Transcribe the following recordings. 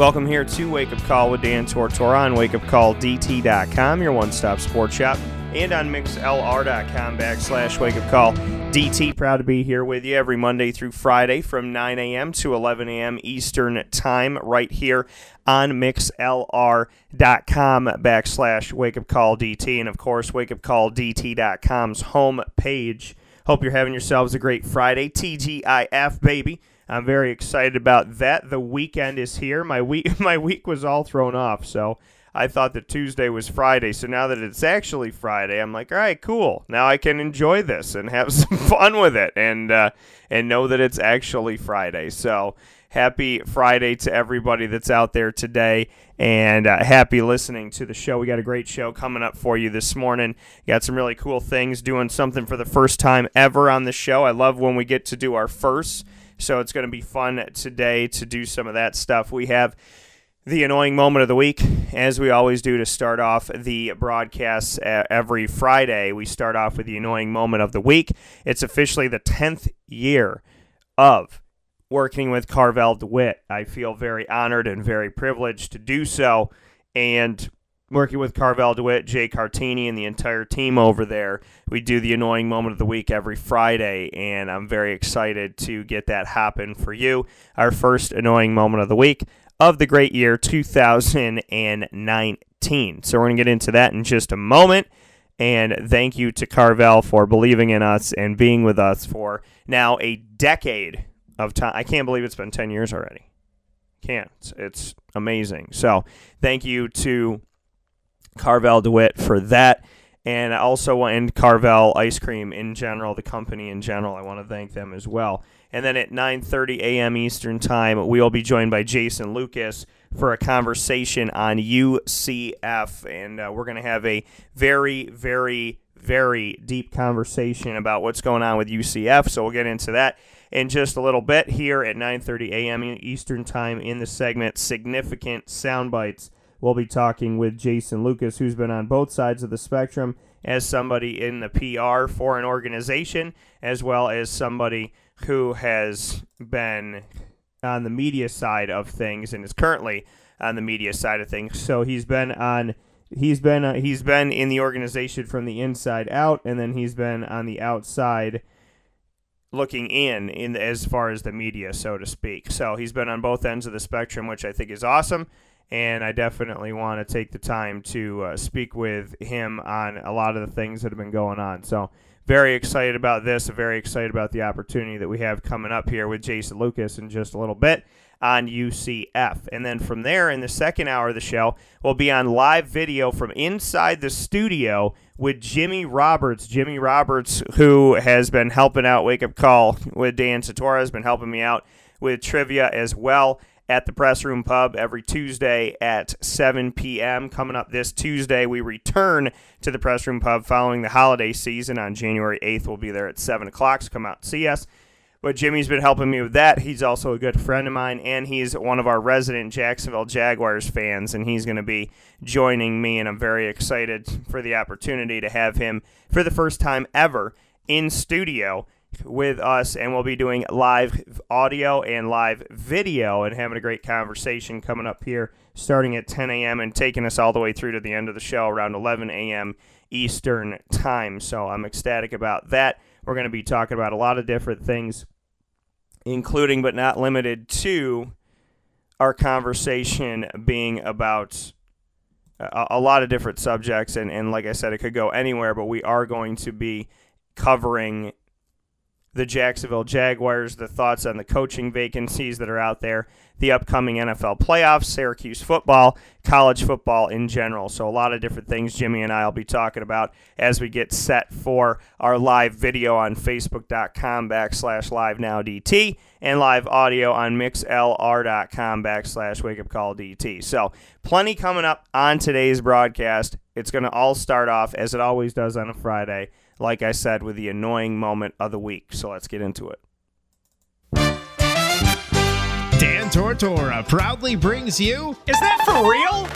Welcome here to Wake Up Call with Dan Tortora on wakeupcalldt.com, your one stop sports shop, and on mixlr.com backslash Call DT. Proud to be here with you every Monday through Friday from 9 a.m. to 11 a.m. Eastern Time, right here on mixlr.com backslash Wake Up Call DT, and of course, wakeupcalldt.com's home page. Hope you're having yourselves a great Friday. TGIF, baby. I'm very excited about that. The weekend is here. My week my week was all thrown off, so I thought that Tuesday was Friday. So now that it's actually Friday, I'm like, all right, cool. Now I can enjoy this and have some fun with it, and uh, and know that it's actually Friday. So happy Friday to everybody that's out there today, and uh, happy listening to the show. We got a great show coming up for you this morning. Got some really cool things, doing something for the first time ever on the show. I love when we get to do our first. So it's going to be fun today to do some of that stuff. We have the annoying moment of the week, as we always do to start off the broadcasts uh, every Friday. We start off with the annoying moment of the week. It's officially the 10th year of working with Carvel DeWitt. I feel very honored and very privileged to do so. And working with Carvel DeWitt, Jay Cartini, and the entire team over there. We do the annoying moment of the week every Friday, and I'm very excited to get that happen for you. Our first annoying moment of the week of the great year 2019. So we're going to get into that in just a moment. And thank you to Carvel for believing in us and being with us for now a decade of time. I can't believe it's been 10 years already. Can't. It's amazing. So thank you to Carvel DeWitt for that. And I also, and Carvel Ice Cream in general, the company in general, I want to thank them as well. And then at 9:30 a.m. Eastern Time, we will be joined by Jason Lucas for a conversation on UCF, and uh, we're going to have a very, very, very deep conversation about what's going on with UCF. So we'll get into that in just a little bit here at 9:30 a.m. Eastern Time in the segment "Significant Sound Bites." We'll be talking with Jason Lucas, who's been on both sides of the spectrum as somebody in the PR for an organization, as well as somebody who has been on the media side of things and is currently on the media side of things. So he's been on he's been uh, he's been in the organization from the inside out and then he's been on the outside looking in in as far as the media so to speak. So he's been on both ends of the spectrum which I think is awesome and I definitely want to take the time to uh, speak with him on a lot of the things that have been going on. So, very excited about this. Very excited about the opportunity that we have coming up here with Jason Lucas in just a little bit on UCF. And then from there, in the second hour of the show, we'll be on live video from inside the studio with Jimmy Roberts. Jimmy Roberts, who has been helping out Wake Up Call with Dan Tortora, has been helping me out with trivia as well at the Press Room Pub every Tuesday at 7 p.m. Coming up this Tuesday, we return to the Press Room Pub following the holiday season on January 8th. We'll be there at 7 o'clock, so come out and see us. But Jimmy's been helping me with that. He's also a good friend of mine, and he's one of our resident Jacksonville Jaguars fans, and he's going to be joining me, and I'm very excited for the opportunity to have him for the first time ever in studio with us, and we'll be doing live audio and live video and having a great conversation coming up here starting at 10 a.m. and taking us all the way through to the end of the show around 11 a.m. Eastern Time. So I'm ecstatic about that. We're going to be talking about a lot of different things, including but not limited to our conversation being about a, a lot of different subjects. And, and like I said, it could go anywhere, but we are going to be covering the Jacksonville Jaguars, the thoughts on the coaching vacancies that are out there, the upcoming NFL playoffs, Syracuse football, college football in general. So, a lot of different things Jimmy and I will be talking about as we get set for our live video on Facebook.com backslash live now DT and live audio on mixlr.com backslash wake up call DT. So, plenty coming up on today's broadcast. It's going to all start off, as it always does on a Friday, like I said, with the annoying moment of the week. So, let's get into it. Dan Tortora proudly brings you Is that for real?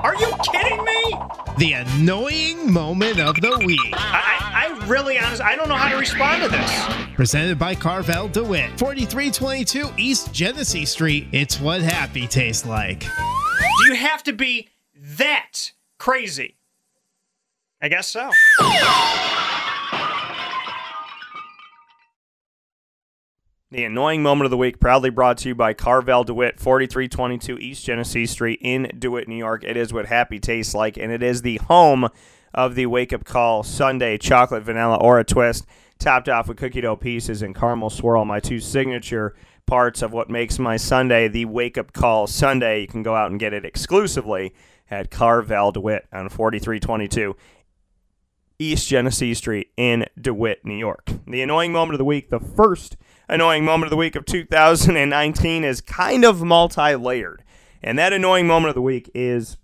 Are you kidding me? the annoying moment of the week. I, I, I really honest I don't know how to respond to this. Presented by Carvel DeWitt, 4322 East Genesee Street. It's what happy tastes like. Do you have to be that crazy? I guess so. The annoying moment of the week, proudly brought to you by Carvel DeWitt, 4322 East Genesee Street in DeWitt, New York. It is what happy tastes like, and it is the home of the Wake Up Call sundae chocolate vanilla or a twist, topped off with cookie dough pieces and caramel swirl. My two signature parts of what makes my sundae the Wake Up Call sundae. You can go out and get it exclusively at Carvel DeWitt on 4322 East Genesee Street in DeWitt, New York. The annoying moment of the week, the first annoying moment of the week of 2019 is kind of multi layered. And that annoying moment of the week is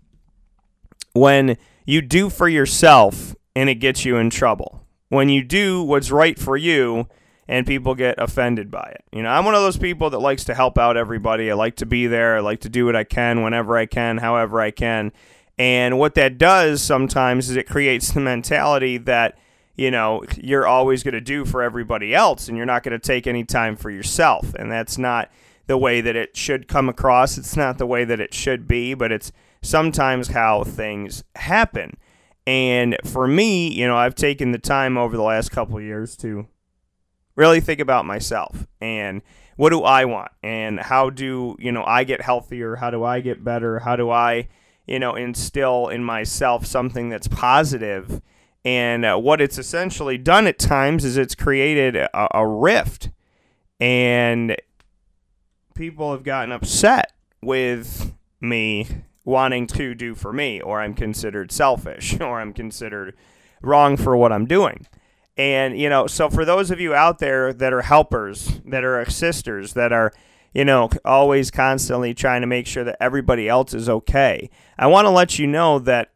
when you do for yourself and it gets you in trouble. When you do what's right for you and people get offended by it. You know, I'm one of those people that likes to help out everybody. I like to be there. I like to do what I can whenever I can, however I can. And what that does sometimes is it creates the mentality that you know, you're always going to do for everybody else and you're not going to take any time for yourself. And that's not the way that it should come across. It's not the way that it should be, but it's sometimes how things happen. And for me, you know, I've taken the time over the last couple years to really think about myself and what do I want and how do, you know, I get healthier? How do I get better? How do I, you know, instill in myself something that's positive? And uh, what it's essentially done at times is it's created a, a rift, and people have gotten upset with me wanting to do for me, or I'm considered selfish, or I'm considered wrong for what I'm doing. And, you know, so for those of you out there that are helpers, that are assisters, that are, you know, always constantly trying to make sure that everybody else is okay, I want to let you know that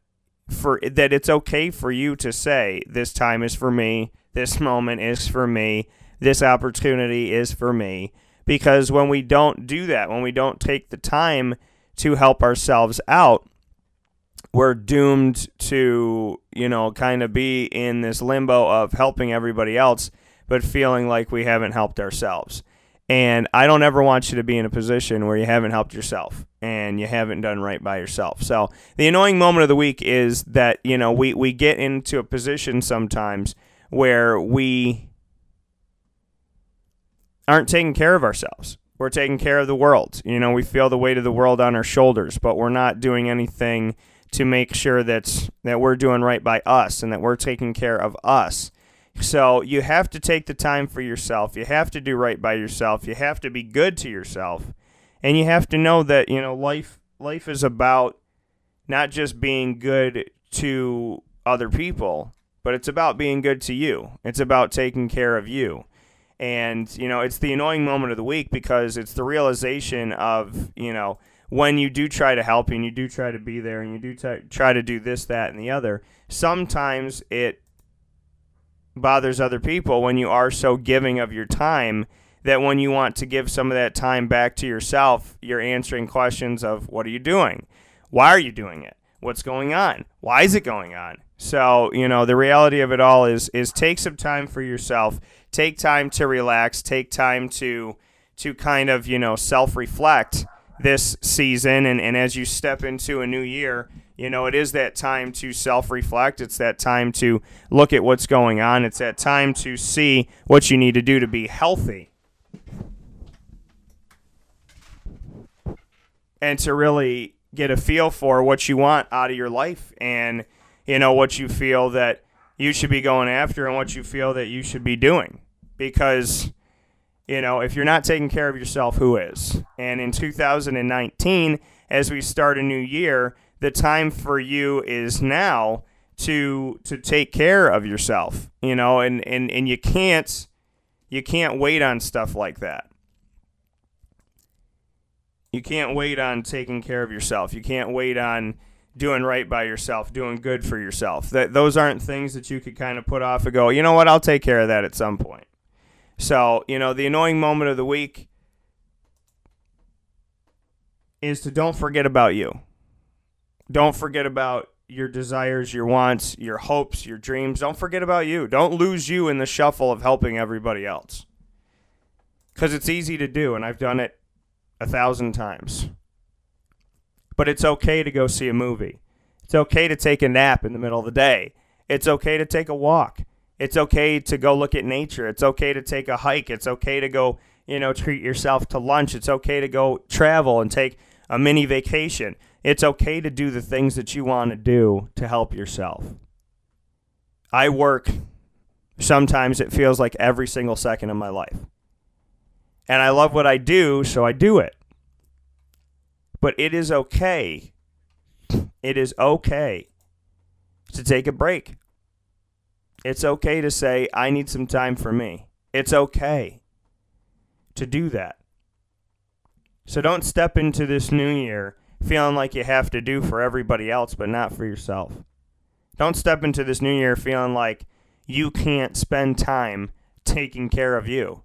for that it's okay for you to say this time is for me, this moment is for me, this opportunity is for me. Because when we don't do that, when we don't take the time to help ourselves out, we're doomed to, you know, kind of be in this limbo of helping everybody else but feeling like we haven't helped ourselves. And I don't ever want you to be in a position where you haven't helped yourself and you haven't done right by yourself. So the annoying moment of the week is that, you know, we, we get into a position sometimes where we aren't taking care of ourselves. We're taking care of the world. You know, we feel the weight of the world on our shoulders, but we're not doing anything to make sure that's that we're doing right by us and that we're taking care of us. So you have to take the time for yourself. You have to do right by yourself. You have to be good to yourself. And you have to know that, you know, life life is about not just being good to other people, but it's about being good to you. It's about taking care of you. And, you know, it's the annoying moment of the week because it's the realization of, you know, when you do try to help and you do try to be there and you do t- try to do this, that, and the other, sometimes it bothers other people when you are so giving of your time that when you want to give some of that time back to yourself, you're answering questions of what are you doing? Why are you doing it? What's going on? Why is it going on? So, you know, the reality of it all is is take some time for yourself. Take time to relax, take time to to kind of, you know, self-reflect this season and, and as you step into a new year, you know, it is that time to self reflect. It's that time to look at what's going on. It's that time to see what you need to do to be healthy. And to really get a feel for what you want out of your life and, you know, what you feel that you should be going after and what you feel that you should be doing. Because You know, if you're not taking care of yourself, who is? And in 2019, as we start a new year, the time for you is now to to take care of yourself. You know, and and and you can't you can't wait on stuff like that. You can't wait on taking care of yourself. You can't wait on doing right by yourself, doing good for yourself. That those aren't things that you could kind of put off and go, you know what, I'll take care of that at some point. So, you know, the annoying moment of the week is to don't forget about you. Don't forget about your desires, your wants, your hopes, your dreams. Don't forget about you. Don't lose you in the shuffle of helping everybody else. Because it's easy to do, and I've done it a thousand times. But it's okay to go see a movie. It's okay to take a nap in the middle of the day. It's okay to take a walk. It's okay to go look at nature. It's okay to take a hike. It's okay to go, you know, treat yourself to lunch. It's okay to go travel and take a mini vacation. It's okay to do the things that you want to do to help yourself. I work sometimes it feels like every single second of my life. And I love what I do, so I do it. But it is okay. It is okay to take a break. It's okay to say, I need some time for me. It's okay to do that. So don't step into this new year feeling like you have to do for everybody else, but not for yourself. Don't step into this new year feeling like you can't spend time taking care of you.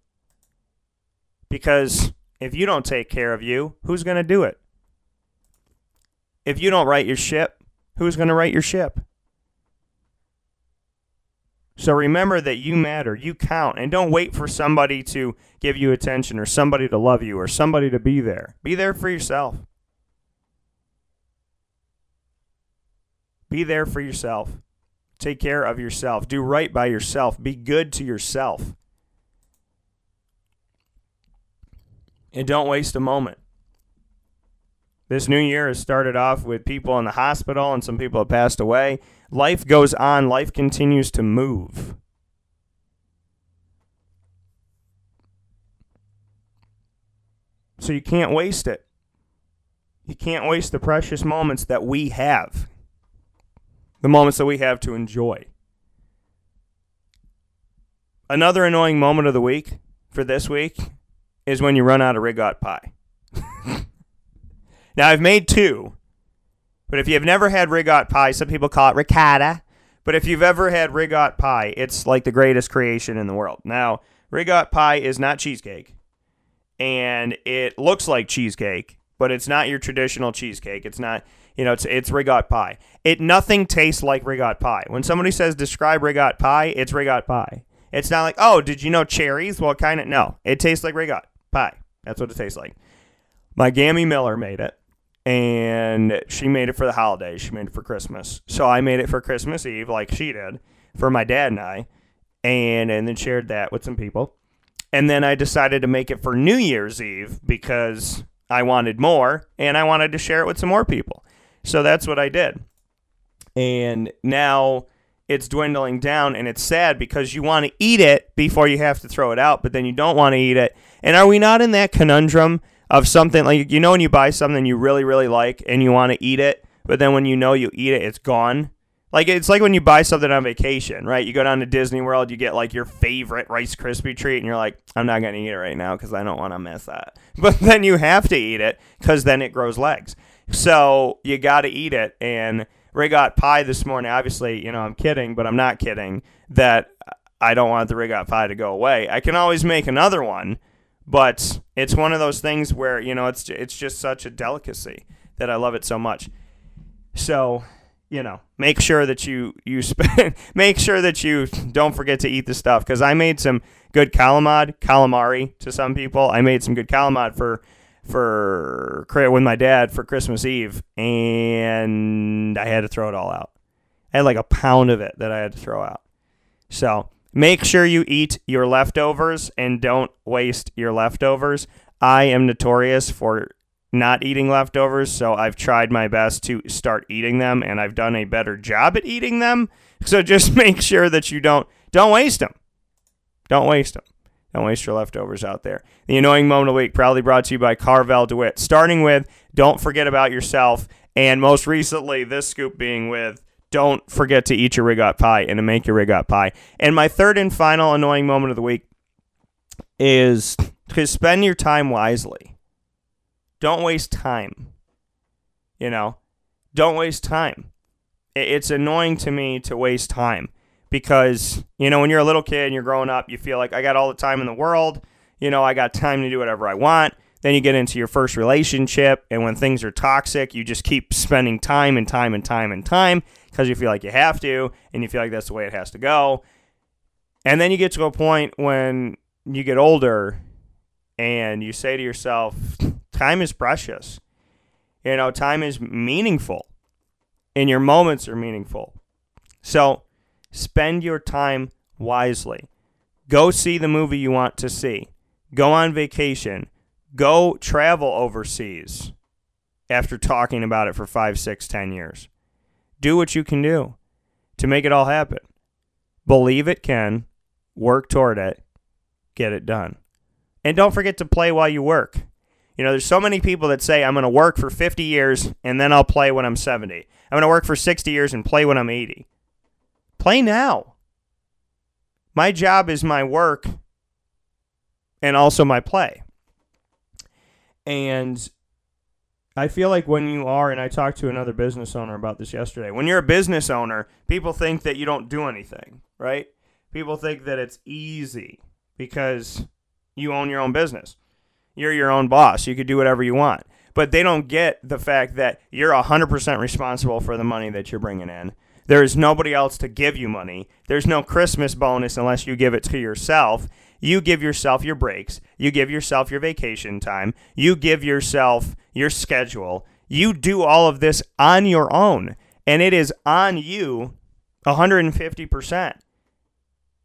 Because if you don't take care of you, who's going to do it? If you don't right your ship, who's going to right your ship? So remember that you matter, you count, and don't wait for somebody to give you attention or somebody to love you or somebody to be there. Be there for yourself. Be there for yourself. Take care of yourself. Do right by yourself. Be good to yourself. And don't waste a moment. This new year has started off with people in the hospital and some people have passed away. Life goes on, life continues to move. So you can't waste it. You can't waste the precious moments that we have, the moments that we have to enjoy. Another annoying moment of the week for this week is when you run out of rigot pie. now, I've made two, but if you've never had rigot pie, some people call it ricotta. But if you've ever had rigot pie, it's like the greatest creation in the world. Now, rigot pie is not cheesecake, and it looks like cheesecake, but it's not your traditional cheesecake. It's not, you know, it's it's pie. It nothing tastes like rigot pie. When somebody says describe rigot pie, it's rigot pie. It's not like, oh, did you know cherries? Well, kind of no. It tastes like rigot pie. That's what it tastes like. My Gammy Miller made it and she made it for the holidays. She made it for Christmas. So I made it for Christmas Eve, like she did, for my dad and I, and and then shared that with some people. And then I decided to make it for New Year's Eve because I wanted more and I wanted to share it with some more people. So that's what I did. And now it's dwindling down and it's sad because you want to eat it before you have to throw it out, but then you don't want to eat it. And are we not in that conundrum of something like you know when you buy something you really really like and you want to eat it, but then when you know you eat it, it's gone. Like it's like when you buy something on vacation, right? You go down to Disney World, you get like your favorite Rice Krispie treat, and you're like, I'm not gonna eat it right now because I don't want to miss that. But then you have to eat it because then it grows legs. So you got to eat it. And rigot pie this morning. Obviously, you know I'm kidding, but I'm not kidding. That I don't want the rigot pie to go away. I can always make another one but it's one of those things where you know it's it's just such a delicacy that I love it so much. So, you know, make sure that you you spend make sure that you don't forget to eat the stuff because I made some good calamari, calamari to some people. I made some good calamari for for with my dad for Christmas Eve, and I had to throw it all out. I had like a pound of it that I had to throw out. So Make sure you eat your leftovers and don't waste your leftovers. I am notorious for not eating leftovers, so I've tried my best to start eating them and I've done a better job at eating them. So just make sure that you don't don't waste them. Don't waste them. Don't waste your leftovers out there. The annoying moment of the week, proudly brought to you by Carvel DeWitt. Starting with, don't forget about yourself. And most recently, this scoop being with, don't forget to eat your rigot pie and to make your rigot pie. And my third and final annoying moment of the week is to spend your time wisely. Don't waste time. You know, don't waste time. It's annoying to me to waste time because, you know, when you're a little kid and you're growing up, you feel like I got all the time in the world. You know, I got time to do whatever I want. Then you get into your first relationship, and when things are toxic, you just keep spending time and time and time and time because you feel like you have to, and you feel like that's the way it has to go. And then you get to a point when you get older and you say to yourself, time is precious. You know, time is meaningful and your moments are meaningful. So spend your time wisely. Go see the movie you want to see. Go on vacation. Go travel overseas after talking about it for five, six, ten years. Do what you can do to make it all happen. Believe it can, work toward it, get it done. And don't forget to play while you work. You know, there's so many people that say, I'm going to work for 50 years and then I'll play when I'm 70. I'm going to work for 60 years and play when I'm 80. Play now. My job is my work and also my play. And I feel like when you are, and I talked to another business owner about this yesterday, when you're a business owner, people think that you don't do anything, right? People think that it's easy because you own your own business. You're your own boss. You could do whatever you want. But they don't get the fact that you're 100% responsible for the money that you're bringing in. There is nobody else to give you money. There's no Christmas bonus unless you give it to yourself. You give yourself your breaks. You give yourself your vacation time. You give yourself your schedule. You do all of this on your own. And it is on you 150%.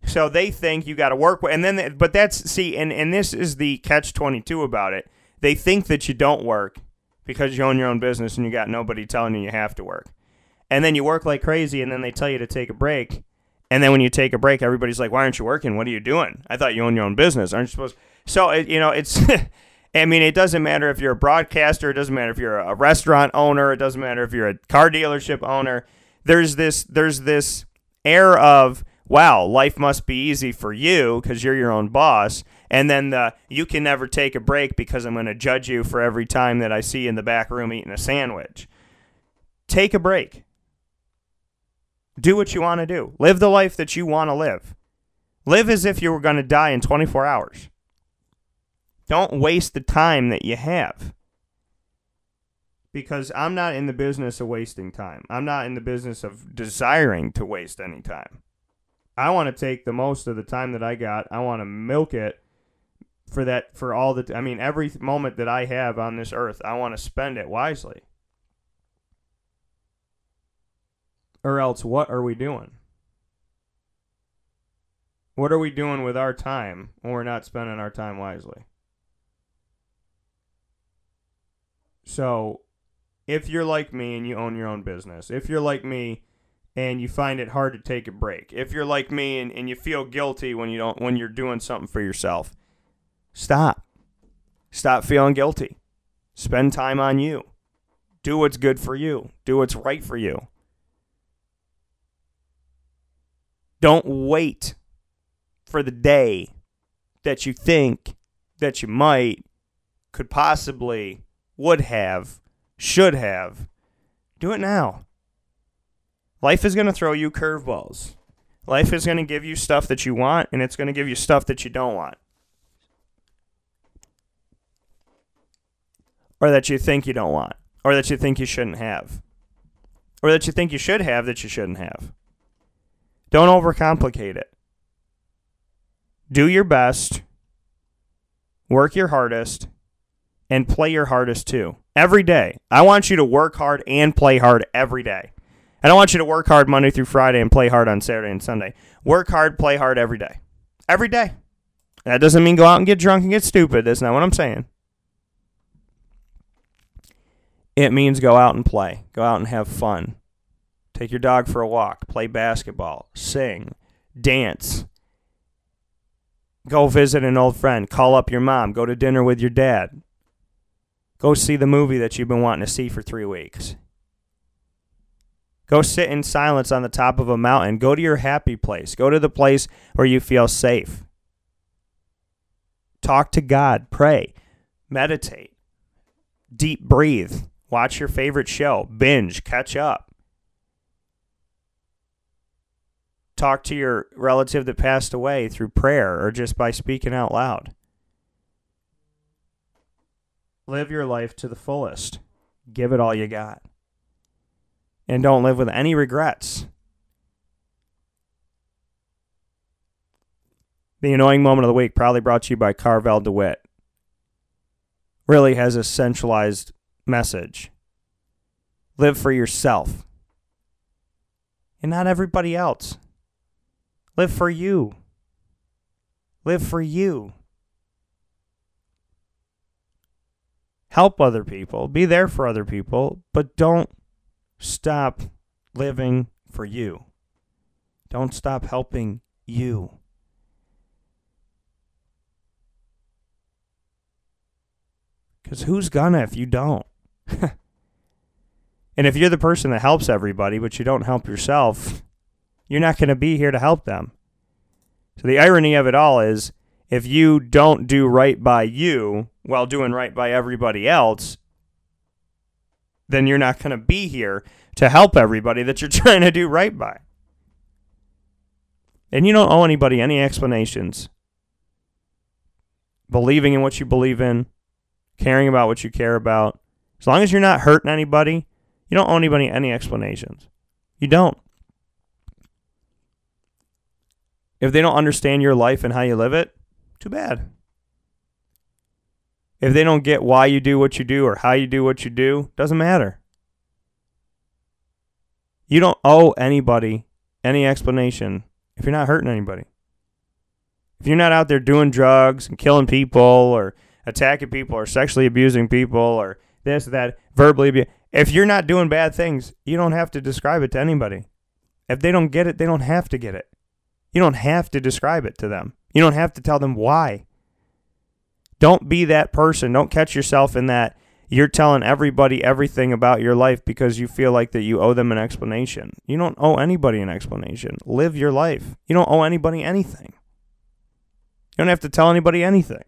So they think you got to work and then, they, but that's see, and and this is the catch twenty two about it. They think that you don't work because you own your own business and you got nobody telling you you have to work, and then you work like crazy, and then they tell you to take a break, and then when you take a break, everybody's like, "Why aren't you working? What are you doing? I thought you own your own business. Aren't you supposed?" So you know, it's. I mean, it doesn't matter if you're a broadcaster. It doesn't matter if you're a restaurant owner. It doesn't matter if you're a car dealership owner. There's this. There's this air of wow, life must be easy for you because you're your own boss. And then the you can never take a break because I'm going to judge you for every time that I see you in the back room eating a sandwich. Take a break. Do what you want to do. Live the life that you want to live. Live as if you were going to die in 24 hours. Don't waste the time that you have. Because I'm not in the business of wasting time. I'm not in the business of desiring to waste any time. I want to take the most of the time that I got. I want to milk it for that for all the I mean every moment that I have on this earth, I want to spend it wisely. Or else what are we doing? What are we doing with our time when we're not spending our time wisely? So, if you're like me and you own your own business, if you're like me and you find it hard to take a break. If you're like me and, and you feel guilty when you don't when you're doing something for yourself, stop. Stop feeling guilty. Spend time on you. Do what's good for you. Do what's right for you. Don't wait for the day that you think that you might, could possibly, would have, should have. Do it now. Life is going to throw you curveballs. Life is going to give you stuff that you want, and it's going to give you stuff that you don't want. Or that you think you don't want. Or that you think you shouldn't have. Or that you think you should have that you shouldn't have. Don't overcomplicate it. Do your best, work your hardest, and play your hardest too. Every day. I want you to work hard and play hard every day. I don't want you to work hard Monday through Friday and play hard on Saturday and Sunday. Work hard, play hard every day. Every day. That doesn't mean go out and get drunk and get stupid. That's not what I'm saying. It means go out and play. Go out and have fun. Take your dog for a walk. Play basketball. Sing. Dance. Go visit an old friend. Call up your mom. Go to dinner with your dad. Go see the movie that you've been wanting to see for three weeks. Go sit in silence on the top of a mountain. Go to your happy place. Go to the place where you feel safe. Talk to God. Pray. Meditate. Deep breathe. Watch your favorite show. Binge. Catch up. Talk to your relative that passed away through prayer or just by speaking out loud. Live your life to the fullest. Give it all you got and don't live with any regrets. The annoying moment of the week, probably brought to you by Carvel DeWitt, really has a centralized message. Live for yourself and not everybody else. Live for you. Live for you. Help other people. Be there for other people, but don't stop living for you. Don't stop helping you. Because who's gonna if you don't? and if you're the person that helps everybody, but you don't help yourself, you're not going to be here to help them. So the irony of it all is if you don't do right by you while doing right by everybody else, then you're not going to be here to help everybody that you're trying to do right by. And you don't owe anybody any explanations. Believing in what you believe in, caring about what you care about. As long as you're not hurting anybody, you don't owe anybody any explanations. You don't. If they don't understand your life and how you live it, too bad. If they don't get why you do what you do or how you do what you do, doesn't matter. You don't owe anybody any explanation if you're not hurting anybody. If you're not out there doing drugs and killing people or attacking people or sexually abusing people or this, or that, verbally abuse, if you're not doing bad things, you don't have to describe it to anybody. If they don't get it, they don't have to get it. You don't have to describe it to them. You don't have to tell them why. Don't be that person. Don't catch yourself in that you're telling everybody everything about your life because you feel like that you owe them an explanation. You don't owe anybody an explanation. Live your life. You don't owe anybody anything. You don't have to tell anybody anything.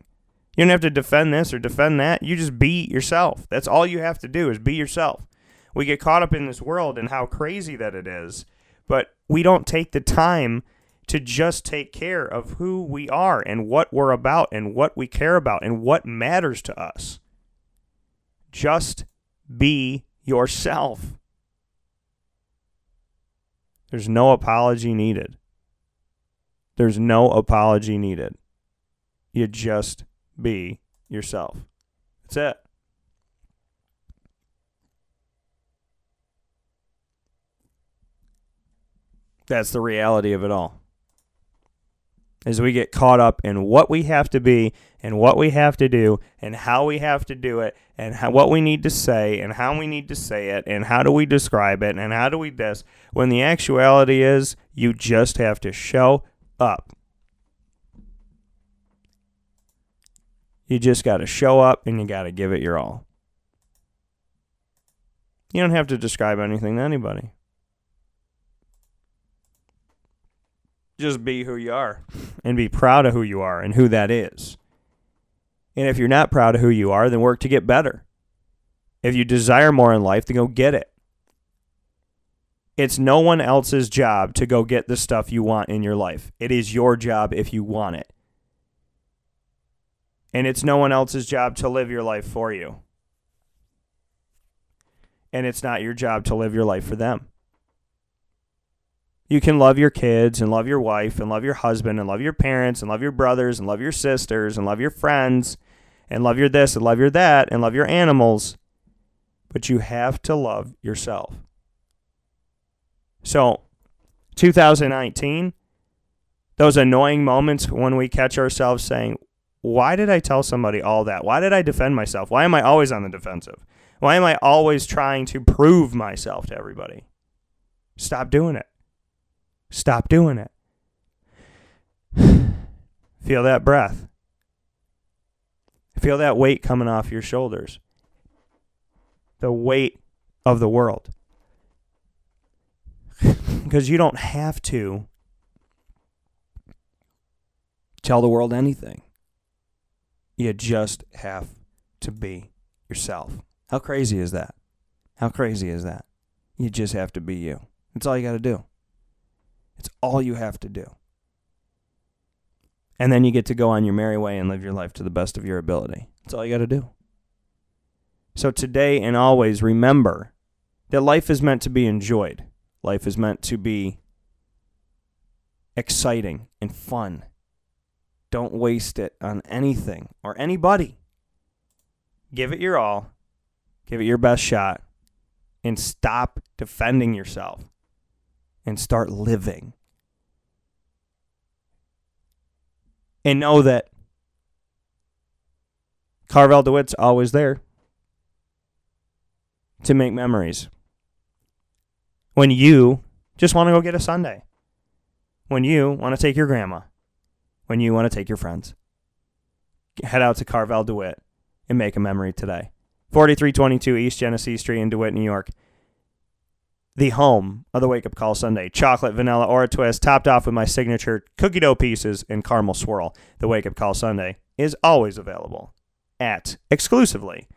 You don't have to defend this or defend that. You just be yourself. That's all you have to do is be yourself. We get caught up in this world and how crazy that it is, but we don't take the time to just take care of who we are and what we're about and what we care about and what matters to us. Just be yourself. There's no apology needed. There's no apology needed. You just be yourself. That's it. That's the reality of it all is we get caught up in what we have to be and what we have to do and how we have to do it and how, what we need to say and how we need to say it and how do we describe it and how do we this when the actuality is you just have to show up. You just got to show up and you got to give it your all. You don't have to describe anything to anybody. Just be who you are and be proud of who you are and who that is. And if you're not proud of who you are, then work to get better. If you desire more in life, then go get it. It's no one else's job to go get the stuff you want in your life. It is your job if you want it. And it's no one else's job to live your life for you. And it's not your job to live your life for them. You can love your kids and love your wife and love your husband and love your parents and love your brothers and love your sisters and love your friends and love your this and love your that and love your animals. But you have to love yourself. So, 2019, those annoying moments when we catch ourselves saying, Why did I tell somebody all that? Why did I defend myself? Why am I always on the defensive? Why am I always trying to prove myself to everybody? Stop doing it. Stop doing it. Feel that breath. Feel that weight coming off your shoulders. The weight of the world. Because you don't have to tell the world anything. You just have to be yourself. How crazy is that? How crazy is that? You just have to be you. That's all you got to do. It's all you have to do. And then you get to go on your merry way and live your life to the best of your ability. That's all you got to do. So today and always remember that life is meant to be enjoyed. Life is meant to be exciting and fun. Don't waste it on anything or anybody. Give it your all, give it your best shot, and stop defending yourself and start living. And know that Carvel DeWitt's always there to make memories. When you just want to go get a sundae. When you want to take your grandma. When you want to take your friends. Head out to Carvel DeWitt and make a memory today. 4322 East Genesee Street in DeWitt, New York. The home of the Wake Up Call sundae. Chocolate, vanilla, or a twist, topped off with my signature cookie dough pieces and caramel swirl. The Wake Up Call sundae is always available at exclusively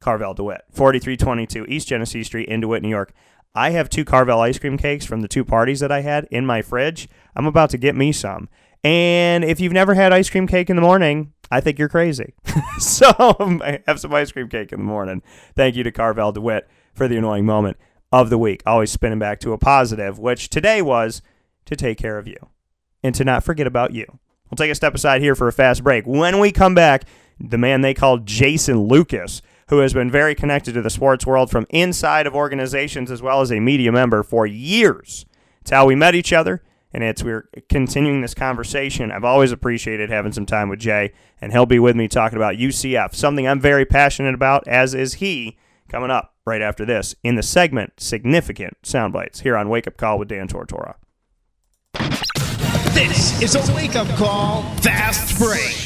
Carvel DeWitt, 4322 East Genesee Street in DeWitt, New York. I have two Carvel ice cream cakes from the two parties that I had in my fridge. I'm about to get me some. And if you've never had ice cream cake in the morning, I think you're crazy. so have some ice cream cake in the morning. Thank you to Carvel DeWitt for the annoying moment of the week. Always spinning back to a positive, which today was to take care of you and to not forget about you. We'll take a step aside here for a fast break. When we come back, the man they call Jason Lucas, who has been very connected to the sports world from inside of organizations as well as a media member for years. It's how we met each other, and it's we're continuing this conversation. I've always appreciated having some time with Jay, and he'll be with me talking about UCF, something I'm very passionate about, as is he. Coming up right after this in the segment Significant Soundbites here on Wake Up Call with Dan Tortora. This is a wake up call, fast break.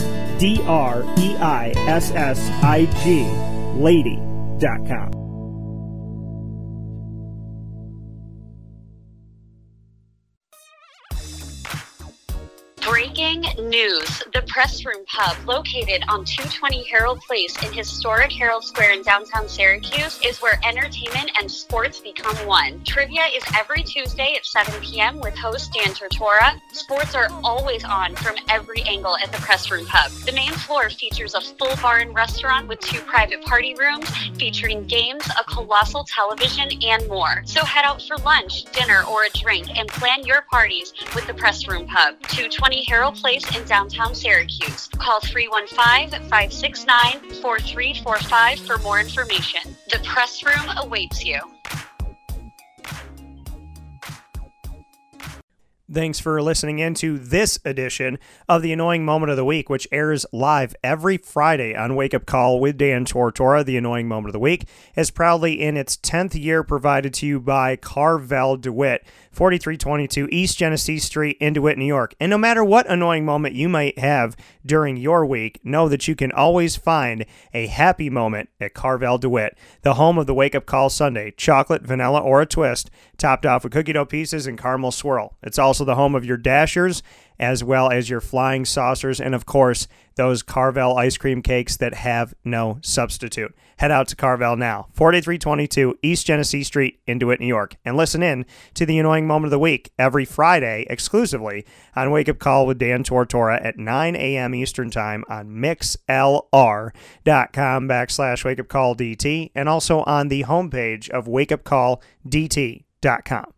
D R E I S S I G Lady.com. news. The Press Room Pub, located on 220 Herald Place in historic Harold Square in downtown Syracuse, is where entertainment and sports become one. Trivia is every Tuesday at 7 p.m. with host Dan Tortora. Sports are always on from every angle at the Press Room Pub. The main floor features a full bar and restaurant with two private party rooms featuring games, a colossal television, and more. So head out for lunch, dinner, or a drink and plan your parties with the Press Room Pub. 220 Herald Place in downtown Syracuse. Call 315-569-4345 for more information. The Press Room awaits you. Thanks for listening into this edition of the Annoying Moment of the Week, which airs live every Friday on Wake Up Call with Dan Tortora. The Annoying Moment of the Week is proudly in its 10th year provided to you by Carvel DeWitt, 4322 East Genesee Street in DeWitt, New York. And no matter what annoying moment you might have during your week, know that you can always find a happy moment at Carvel DeWitt, the home of the Wake Up Call sundae, chocolate, vanilla, or a twist, topped off with cookie dough pieces and caramel swirl. It's also the home of your dashers as well as your flying saucers, and of course, those Carvel ice cream cakes that have no substitute. Head out to Carvel now, 4322 East Genesee Street in DeWitt, New York, and listen in to the annoying moment of the week every Friday exclusively on Wake Up Call with Dan Tortora at 9 a.m. Eastern Time on mixlr.com backslash Wake Up Call DT, and also on the homepage of wakeupcalldt.com.